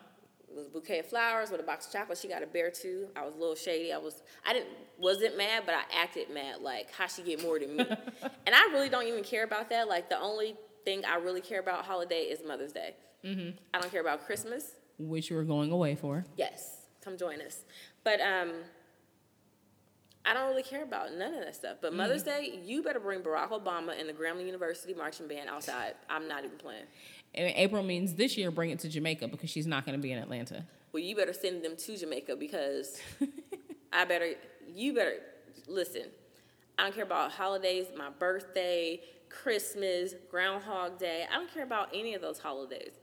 Speaker 2: It was a bouquet of flowers with a box of chocolate. She got a bear too. I was a little shady. I was I didn't wasn't mad, but I acted mad. Like how she get more than me, and I really don't even care about that. Like the only thing I really care about holiday is Mother's Day. Mm-hmm. I don't care about Christmas.
Speaker 1: Which you were going away for.
Speaker 2: Yes, come join us. But um, I don't really care about none of that stuff. But Mother's mm-hmm. Day, you better bring Barack Obama and the Grambling University marching band outside. I'm not even playing.
Speaker 1: And April means this year bring it to Jamaica because she's not going to be in Atlanta.
Speaker 2: well, you better send them to Jamaica because I better, you better, listen, I don't care about holidays, my birthday, Christmas, Groundhog Day. I don't care about any of those holidays.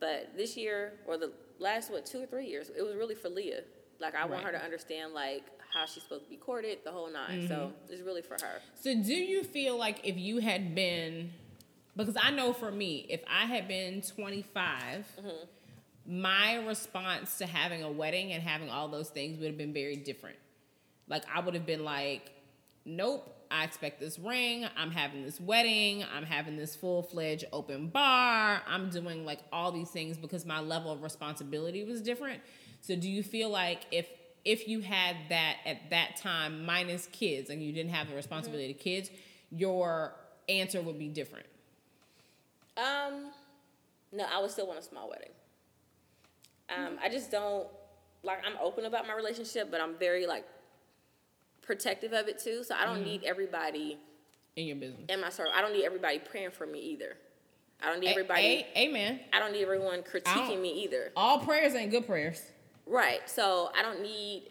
Speaker 2: But this year, or the last, what, two or three years, it was really for Leah. Like, I want her to understand, like, how she's supposed to be courted, the whole 9 So
Speaker 1: Mm-hmm.
Speaker 2: it's really for her.
Speaker 1: So do you feel like if you had been because I know for me, if I had been 25, my response to having a wedding and having all those things would have been very different. Like I would have been like, nope, I expect this ring. I'm having this wedding. I'm having this full-fledged open bar. I'm doing like all these things because my level of responsibility was different. So do you feel like if if you had that at that time minus kids and you didn't have the responsibility to kids, your answer would be different?
Speaker 2: Um, no, I would still want a small wedding. Um, I just don't like. I'm open about my relationship, but I'm very like protective of it too. So I don't need everybody
Speaker 1: in your business.
Speaker 2: in my circle. I don't need everybody praying for me either. I don't need
Speaker 1: A-
Speaker 2: everybody.
Speaker 1: a- amen.
Speaker 2: I don't need everyone critiquing me either.
Speaker 1: All prayers ain't good prayers.
Speaker 2: Right. So I don't need.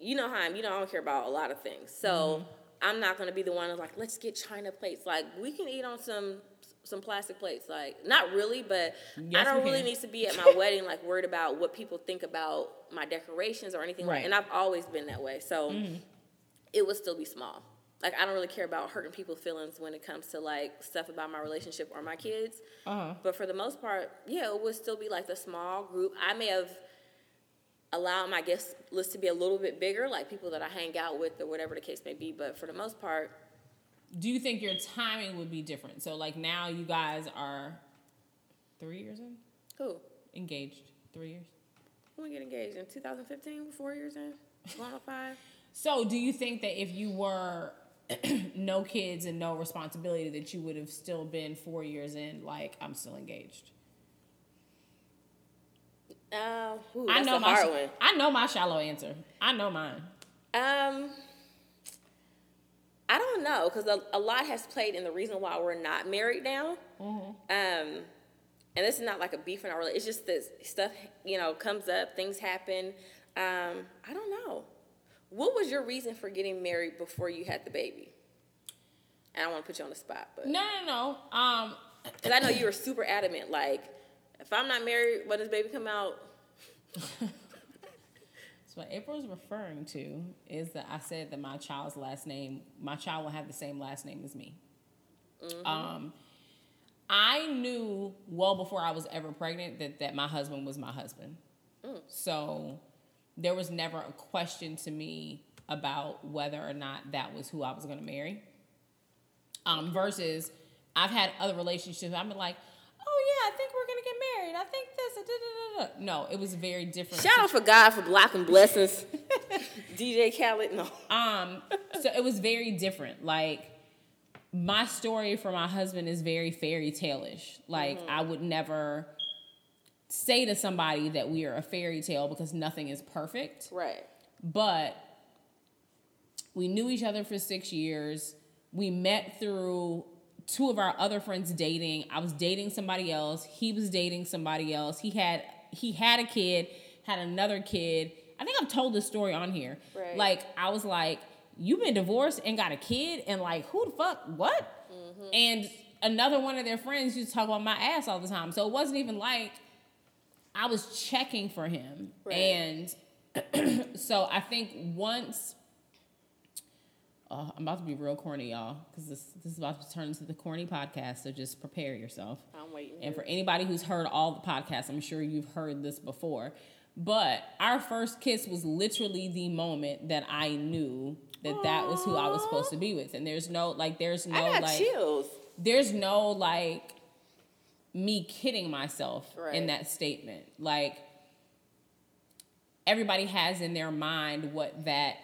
Speaker 2: You know how I'm. You know I don't care about a lot of things. So
Speaker 1: Mm-hmm.
Speaker 2: I'm not gonna be the one who's like, let's get china plates. Like we can eat on some some plastic plates. Like not really, but
Speaker 1: Yes,
Speaker 2: I don't really need to be at my wedding like worried about what people think about my decorations or anything
Speaker 1: Right.
Speaker 2: like. And I've always been that way. So it would still be small. Like I don't really care about hurting people's feelings when it comes to like stuff about my relationship or my kids.
Speaker 1: Uh-huh.
Speaker 2: But for the most part, yeah, it would still be like the small group. I may have allowed my guest list to be a little bit bigger, like people that I hang out with or whatever the case may be. But for the most part,
Speaker 1: Do you think your timing would be different? So like now you guys are three years in?
Speaker 2: who?
Speaker 1: Engaged. Three years.
Speaker 2: When we get engaged in 2015, four years in, going on five.
Speaker 1: So do you think that if you were no kids and no responsibility that you would have still been four years in, like I'm still engaged?
Speaker 2: Uh, ooh,
Speaker 1: I know my
Speaker 2: one.
Speaker 1: I know my shallow answer. I know mine.
Speaker 2: Um, I don't know because a, a lot has played in the reason why we're not married now.
Speaker 1: Mm-hmm.
Speaker 2: Um, and this is not like a beef in our relationship. It's just that stuff, you know, comes up, things happen. Um, I don't know. What was your reason for getting married before you had the baby? And I don't want to put you on the spot, but
Speaker 1: No, no, no. Um,
Speaker 2: because I know you were super adamant, like if I'm not married when this baby come out,
Speaker 1: So what April's referring to is that I said that my child's last name, my child will have the same last name as me. Um, I knew well before I was ever pregnant that that my husband was my husband. So there was never a question to me about whether or not that was who I was going to marry. Um, versus I've had other relationships. I've been like, oh yeah, I think we're gonna get married. I think this. Da, da, da. No, it was very different.
Speaker 2: shout out for God for blocking blessings. DJ Khaled, no.
Speaker 1: Um, so it was very different. Like my story for my husband is very fairy tale-ish. Like I would never say to somebody that we are a fairy tale because nothing is perfect.
Speaker 2: Right.
Speaker 1: But we knew each other for six years. We met through two of our other friends dating. I was dating somebody else. He was dating somebody else. He had he had a kid, had another kid. I think I've told this story on here.
Speaker 2: Right.
Speaker 1: Like I was like, "You've been divorced and got a kid, and like, who the fuck? What?" Mm-hmm. And another one of their friends used to talk about my ass all the time. So it wasn't even like I was checking for him.
Speaker 2: Right.
Speaker 1: And so I think once uh, I'm about to be real corny, y'all, because this this is about to turn into the corny podcast. So just prepare yourself.
Speaker 2: I'm waiting.
Speaker 1: And for anybody who's heard all the podcasts, I'm sure you've heard this before. But our first kiss was literally the moment that I knew that that was who I was supposed to be with. And there's no like, there's no like,
Speaker 2: chills.
Speaker 1: there's no like me kidding myself
Speaker 2: Right.
Speaker 1: in that statement. Like everybody has in their mind what that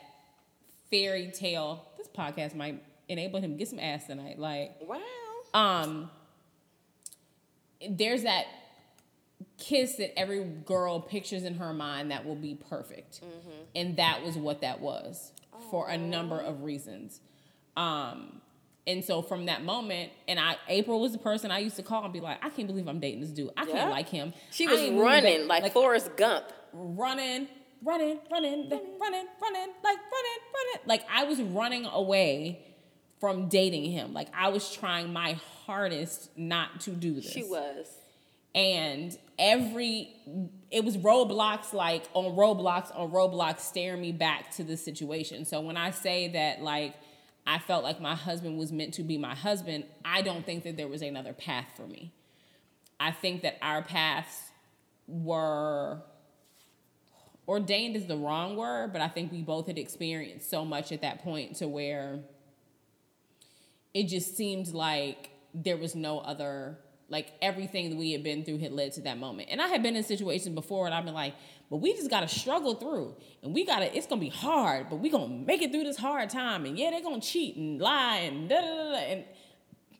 Speaker 1: fairy tale. This podcast might enable him to get some ass tonight. Like
Speaker 2: Wow.
Speaker 1: um there's that kiss that every girl pictures in her mind that will be perfect and that was what that was for a number of reasons um And so from that moment, and I April was the person I used to call and be like, I can't believe I'm dating this dude. I
Speaker 2: Yeah.
Speaker 1: can't like him.
Speaker 2: She was running
Speaker 1: back."
Speaker 2: like, Forrest Gump.
Speaker 1: running, running, running, running, running, running, like running, running. Like I was running away from dating him. Like I was trying my hardest not to do this.
Speaker 2: She was.
Speaker 1: And every it was roadblocks like on roadblocks on roadblocks staring me back to the situation. So when I say that like I felt like my husband was meant to be my husband, I don't think that there was another path for me. I think that our paths were ordained is the wrong word, but I think we both had experienced so much at that point to where it just seemed like there was no other like everything that we had been through had led to that moment. And I had been in situations before and I've been like, but we just gotta struggle through. And we gotta, it's gonna be hard, but we gonna make it through this hard time. And yeah, they're gonna cheat and lie and da da da. And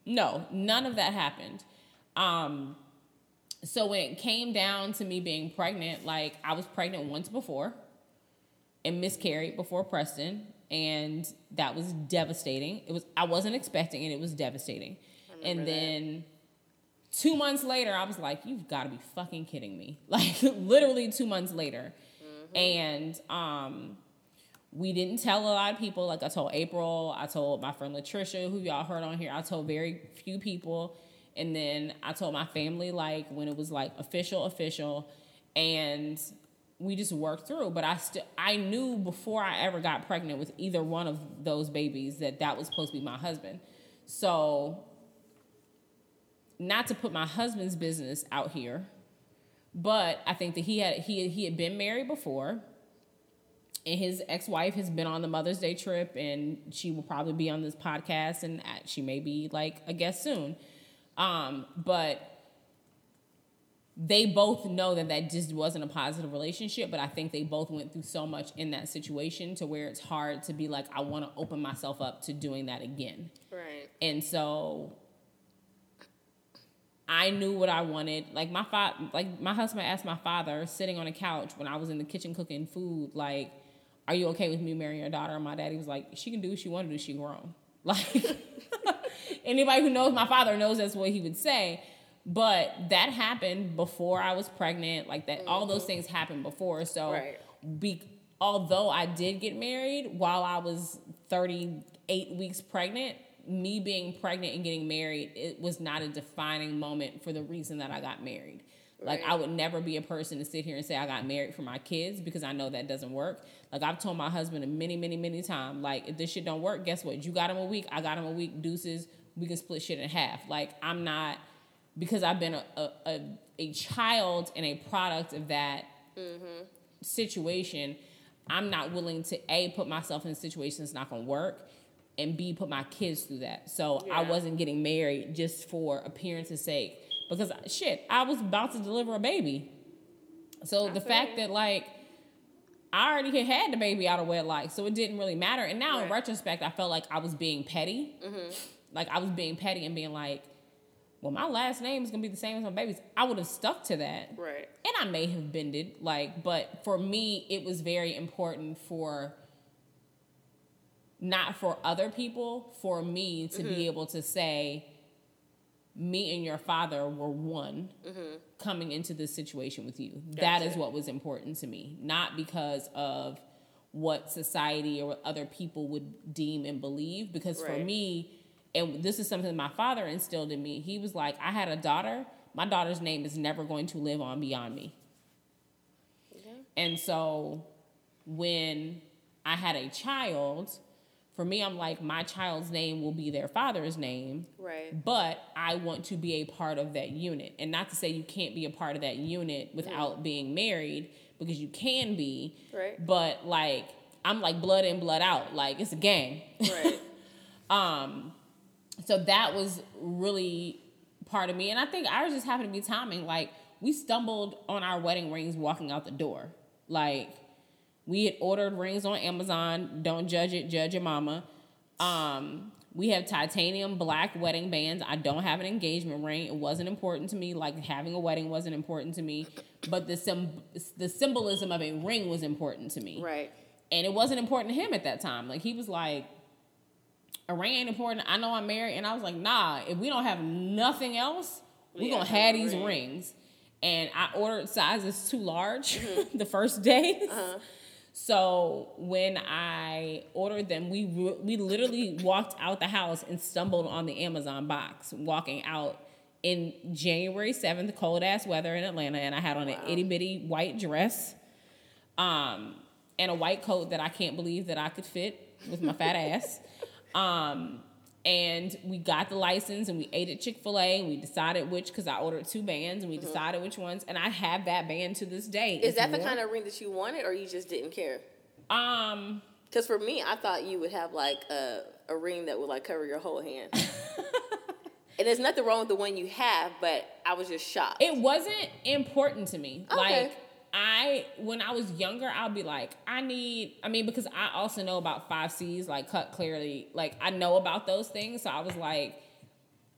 Speaker 1: no, none of that happened. Um, so when it came down to me being pregnant, like I was pregnant once before and miscarried before Preston, and that was devastating. It was I wasn't expecting it. It was devastating. And
Speaker 2: remember that.
Speaker 1: then two months later, I was like, "You've got to be fucking kidding me!" Like literally two months later, and um, we didn't tell a lot of people. Like I told April, I told my friend Latricia, who y'all heard on here. I told very few people, and then I told my family like when it was like official, official, and we just worked through. But I still I knew before I ever got pregnant with either one of those babies that that was supposed to be my husband. So not to put my husband's business out here, but I think that he had he he had been married before, and his ex wife has been on the Mother's Day trip, and she will probably be on this podcast, and uh, she may be like a guest soon. Um, but they both know that that just wasn't a positive relationship, but I think they both went through so much in that situation to where it's hard to be like, I want to open myself up to doing that again.
Speaker 2: Right.
Speaker 1: And so I knew what I wanted. Like my father, like my husband asked my father sitting on a couch when I was in the kitchen cooking food, like, "Are you okay with me marrying your daughter?" And my daddy was like, "She can do what she want to do. She grown." Like anybody who knows my father knows that's what he would say. But that happened before I was pregnant. Like that, all those things happened before. So,
Speaker 2: Right.
Speaker 1: be, although I did get married while I was 38 weeks pregnant, me being pregnant and getting married, it was not a defining moment for the reason that I got married. Like
Speaker 2: Right.
Speaker 1: I would never be a person to sit here and say I got married for my kids because I know that doesn't work. Like I've told my husband many, many, many times, like if this shit don't work, guess what? You got him a week, I got him a week, deuces, we can split shit in half. Like I'm not because I've been a a, a, a child and a product of that mm-hmm. situation, I'm not willing to A, put myself in a situation that's not gonna work, and B, put my kids through that. So I wasn't getting married just for appearance's sake. Because shit, I was about to deliver a baby. So the fact
Speaker 2: you.
Speaker 1: that like I already had had the baby out of wedlock, so it didn't really matter. And now in retrospect, I felt like I was being petty. Mm-hmm. Like I was being petty and being like, well, my last name is gonna be the same as my baby's. I would have stuck to that
Speaker 2: Right.
Speaker 1: and I may have bended, like, but for me, it was very important for not for other people, for me to be mm-hmm. able to say, me and your father were one mm-hmm. coming into this situation with you. That is what was important to me, not because of what society or what other people would deem and believe. Because for me, and this is something my father instilled in me, he was like, I had a daughter. My daughter's name is never going to live on beyond me. And so when I had a child, for me, I'm like, my child's name will be their father's name,
Speaker 2: Right.
Speaker 1: but I want to be a part of that unit. And not to say you can't be a part of that unit without being married, because you can be.
Speaker 2: Right.
Speaker 1: But like, I'm like blood in, blood out. Like, it's a gang.
Speaker 2: Right.
Speaker 1: Um, so that was really part of me. And I think ours just happened to be timing. Like, we stumbled on our wedding rings walking out the door. Like, we had ordered rings on Amazon. Don't judge it, judge your mama. Um, we have titanium black wedding bands. I don't have an engagement ring. It wasn't important to me. Like having a wedding wasn't important to me, but the sim- the symbolism of a ring was important to me
Speaker 2: right.
Speaker 1: and it wasn't important to him at that time. Like he was like, a ring ain't important. I know I'm married, and I was like, nah. If we don't have nothing else, we
Speaker 2: We
Speaker 1: gonna have
Speaker 2: have
Speaker 1: these
Speaker 2: ring.
Speaker 1: rings. And I ordered sizes too large
Speaker 2: Mm-hmm.
Speaker 1: the first day.
Speaker 2: Uh-huh.
Speaker 1: So when I ordered them, we we literally walked out the house and stumbled on the Amazon box. Walking out in January seventh, cold ass weather in Atlanta, and I had on an itty bitty white dress, um, and a white coat that I can't believe that I could fit with my fat ass. Um, and we got the license and we ate at Chick Fil A and we decided which because I ordered two bands and we decided which ones and I have that band to this day.
Speaker 2: Is that the kind of ring that you wanted, or you just didn't care?
Speaker 1: um?
Speaker 2: Because for me, I thought you would have like a, a ring that would like cover your whole hand. and there's nothing wrong with the one you have, but I was just shocked.
Speaker 1: It wasn't important to me.
Speaker 2: Okay.
Speaker 1: Like I when I was younger, I'll be like, I need I mean, because I also know about five C's, like cut clearly. Like I know about those things. So I was like,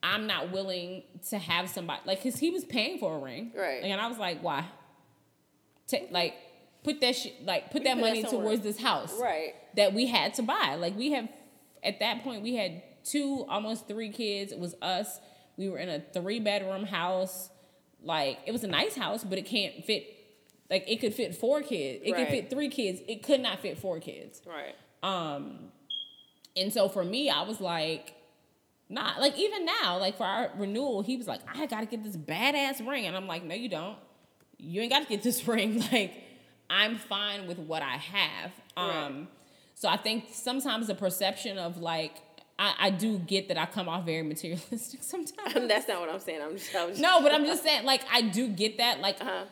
Speaker 1: I'm not willing to have somebody like cause he was paying for a ring.
Speaker 2: Right.
Speaker 1: And I was like, why? Take like put that shit like put that
Speaker 2: put
Speaker 1: money
Speaker 2: somewhere.
Speaker 1: towards this house
Speaker 2: right.
Speaker 1: that we had to buy. Like we have at that point we had two, almost three kids. It was us. We were in a three bedroom house. Like it was a nice house, but it can't fit like it could fit four kids. It
Speaker 2: Right.
Speaker 1: could fit three kids. It could not fit four kids.
Speaker 2: Right.
Speaker 1: Um and so for me, I was like, not like even now, like for our renewal, he was like, I gotta get this badass ring. And I'm like, no, you don't. You ain't gotta get this ring. Like, I'm fine with what I have.
Speaker 2: Right.
Speaker 1: Um, so I think sometimes the perception of like I, I do get that I come off very materialistic sometimes.
Speaker 2: That's not what I'm saying. I'm just, I was
Speaker 1: no, but I'm just saying, like, I do get that. Like,
Speaker 2: Uh-huh.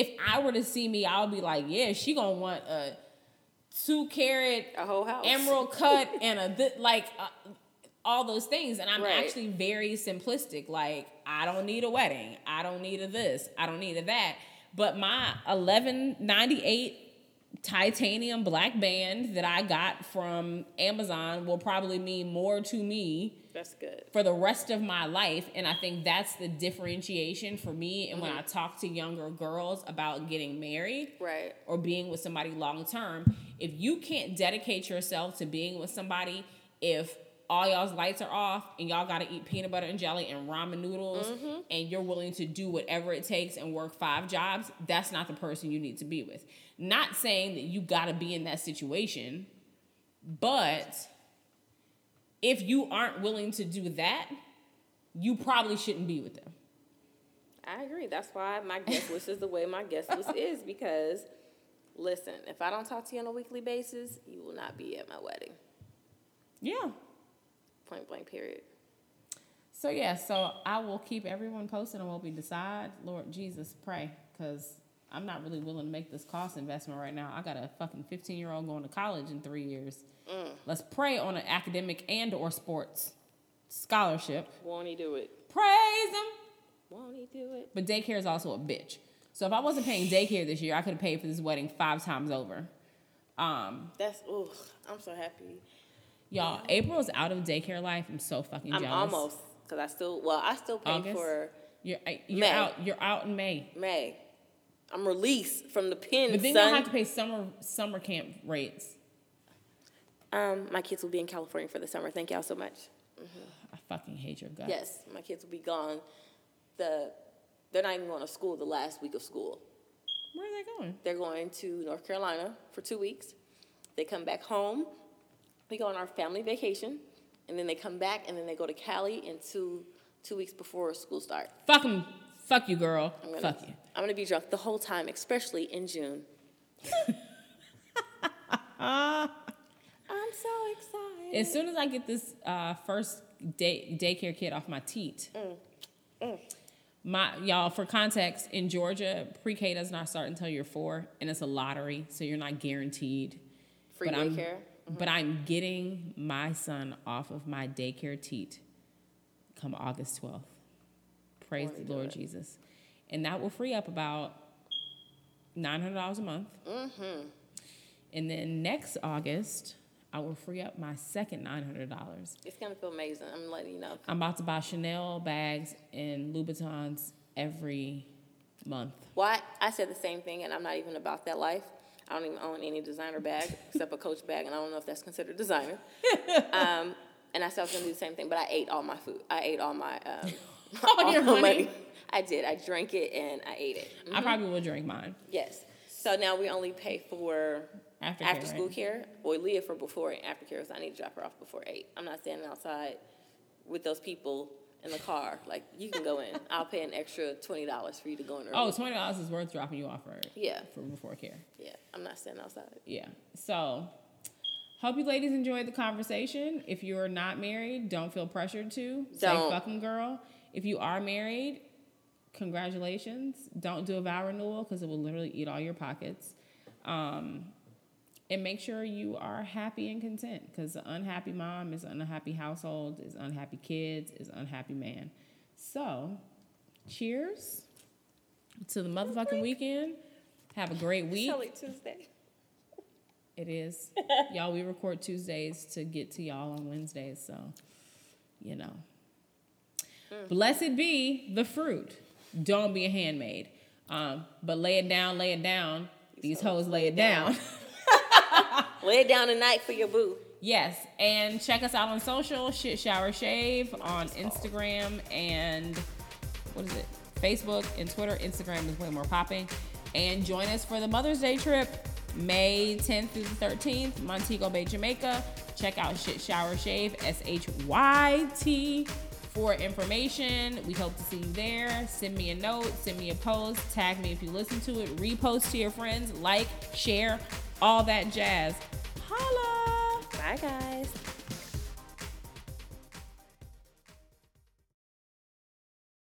Speaker 1: If I were to see me, I'll be like, yeah, she gonna want a two carat
Speaker 2: a whole house.
Speaker 1: emerald cut and a th- like uh, all those things. And i'm
Speaker 2: Right.
Speaker 1: actually very simplistic. Like i don't need a wedding. I don't need a this. I don't need a that. But my 1198 titanium black band that i got from amazon will probably mean more to me
Speaker 2: That's good.
Speaker 1: for the rest of my life and i think that's the differentiation for me and when mm-hmm. i talk to younger girls about getting married
Speaker 2: Right.
Speaker 1: or being with somebody long term, if you can't dedicate yourself to being with somebody, if all y'all's lights are off and y'all gotta eat peanut butter and jelly and ramen noodles mm-hmm. and you're willing to do whatever it takes and work five jobs, that's not the person you need to be with. Not saying that you gotta be in that situation, but if you aren't willing to do that, you probably shouldn't be with them.
Speaker 2: I agree. That's why my guest list is the way my guest list is because, listen, if I don't talk to you on a weekly basis, you will not be at my wedding.
Speaker 1: Yeah.
Speaker 2: Point blank. Period.
Speaker 1: So yeah, so I will keep everyone posted on what we decide. Lord Jesus, pray, because I'm not really willing to make this cost investment right now. I got a fucking 15 year old going to college in three years. Let's pray on an academic and or sports scholarship.
Speaker 2: Won't he do it?
Speaker 1: Praise him.
Speaker 2: Won't he do it?
Speaker 1: But daycare is also a bitch. So if I wasn't paying daycare this year, I could have paid for this wedding five times over. Um,
Speaker 2: That's ooh. I'm so happy.
Speaker 1: Y'all, April is out of daycare life. I'm so fucking jealous.
Speaker 2: I'm almost because I still well I still pay
Speaker 1: August?
Speaker 2: for
Speaker 1: You're you're
Speaker 2: May.
Speaker 1: out. You're out in May.
Speaker 2: May. I'm released from the pen.
Speaker 1: But then
Speaker 2: son.
Speaker 1: you'll have to pay summer summer camp rates.
Speaker 2: Um, my kids will be in California for the summer. Thank y'all so much.
Speaker 1: I fucking hate your guts.
Speaker 2: Yes, my kids will be gone. The they're not even going to school the last week of school.
Speaker 1: Where are they going?
Speaker 2: They're going to North Carolina for two weeks. They come back home. We go on our family vacation, and then they come back, and then they go to Cali in two two weeks before school start.
Speaker 1: Fuck 'em. Fuck you, girl.
Speaker 2: I'm gonna,
Speaker 1: Fuck you.
Speaker 2: I'm gonna be drunk the whole time, especially in June. I'm so excited.
Speaker 1: As soon as I get this uh, first day daycare kid off my teat,
Speaker 2: Mm.
Speaker 1: my y'all for context in Georgia, pre-K does not start until you're four, and it's a lottery, so you're not guaranteed.
Speaker 2: Free
Speaker 1: but I'm,
Speaker 2: daycare.
Speaker 1: But I'm getting my son off of my daycare teat come August 12th. Praise the Lord? Jesus. And that will free up about $900 a month.
Speaker 2: Mm-hmm.
Speaker 1: And then next August, I will free up my second $900.
Speaker 2: It's gonna feel amazing. I'm letting you know.
Speaker 1: I'm about to buy Chanel bags and Louboutins every month.
Speaker 2: Why I said the same thing, and I'm not even about that life. I don't even own any designer bag except a Coach bag, and I don't know if that's considered designer. um, and I said I was gonna do the same thing, but I ate all my food. I ate all my um,
Speaker 1: All your
Speaker 2: my
Speaker 1: money.
Speaker 2: I did. I drank it and I ate it.
Speaker 1: I probably will drink mine.
Speaker 2: Yes. So now we only pay for
Speaker 1: Aftercare,
Speaker 2: after school
Speaker 1: right?
Speaker 2: care or Leah for before and after care. So I need to drop her off before eight. I'm not standing outside with those people in the car. Like you can go in. I'll pay an extra twenty dollars for you to go in early.
Speaker 1: Oh, twenty dollars is worth dropping you off for
Speaker 2: yeah,
Speaker 1: for before care.
Speaker 2: yeah. I'm not standing outside.
Speaker 1: Yeah. So, hope you ladies enjoyed the conversation. If you're not married, don't feel pressured to. Say
Speaker 2: Don't.
Speaker 1: fucking girl. If you are married, congratulations. Don't do a vow renewal because it will literally eat all your pockets. Um, and make sure you are happy and content because an unhappy mom is an unhappy household, is unhappy kids, is unhappy man. So, cheers to the motherfucking weekend. Have a great week.
Speaker 2: Shelly Tuesday.
Speaker 1: It is. y'all, we record Tuesdays to get to y'all on Wednesdays, so you know. Blessed be the fruit. Don't be a handmaid. Um, but lay it down, lay it down. These hoes lay it down.
Speaker 2: Lay down tonight for your boo.
Speaker 1: yes, and check us out on social, shit shower shave on Instagram and what is it? Facebook and Twitter. Instagram is way more popping. And join us for the Mother's Day trip, May 10th through the 13th, Montego Bay, Jamaica. Check out Shit Shower Shave, S H Y T, for information. We hope to see you there. Send me a note, send me a post, tag me if you listen to it, repost to your friends, like, share, all that jazz. Holla!
Speaker 2: Bye guys.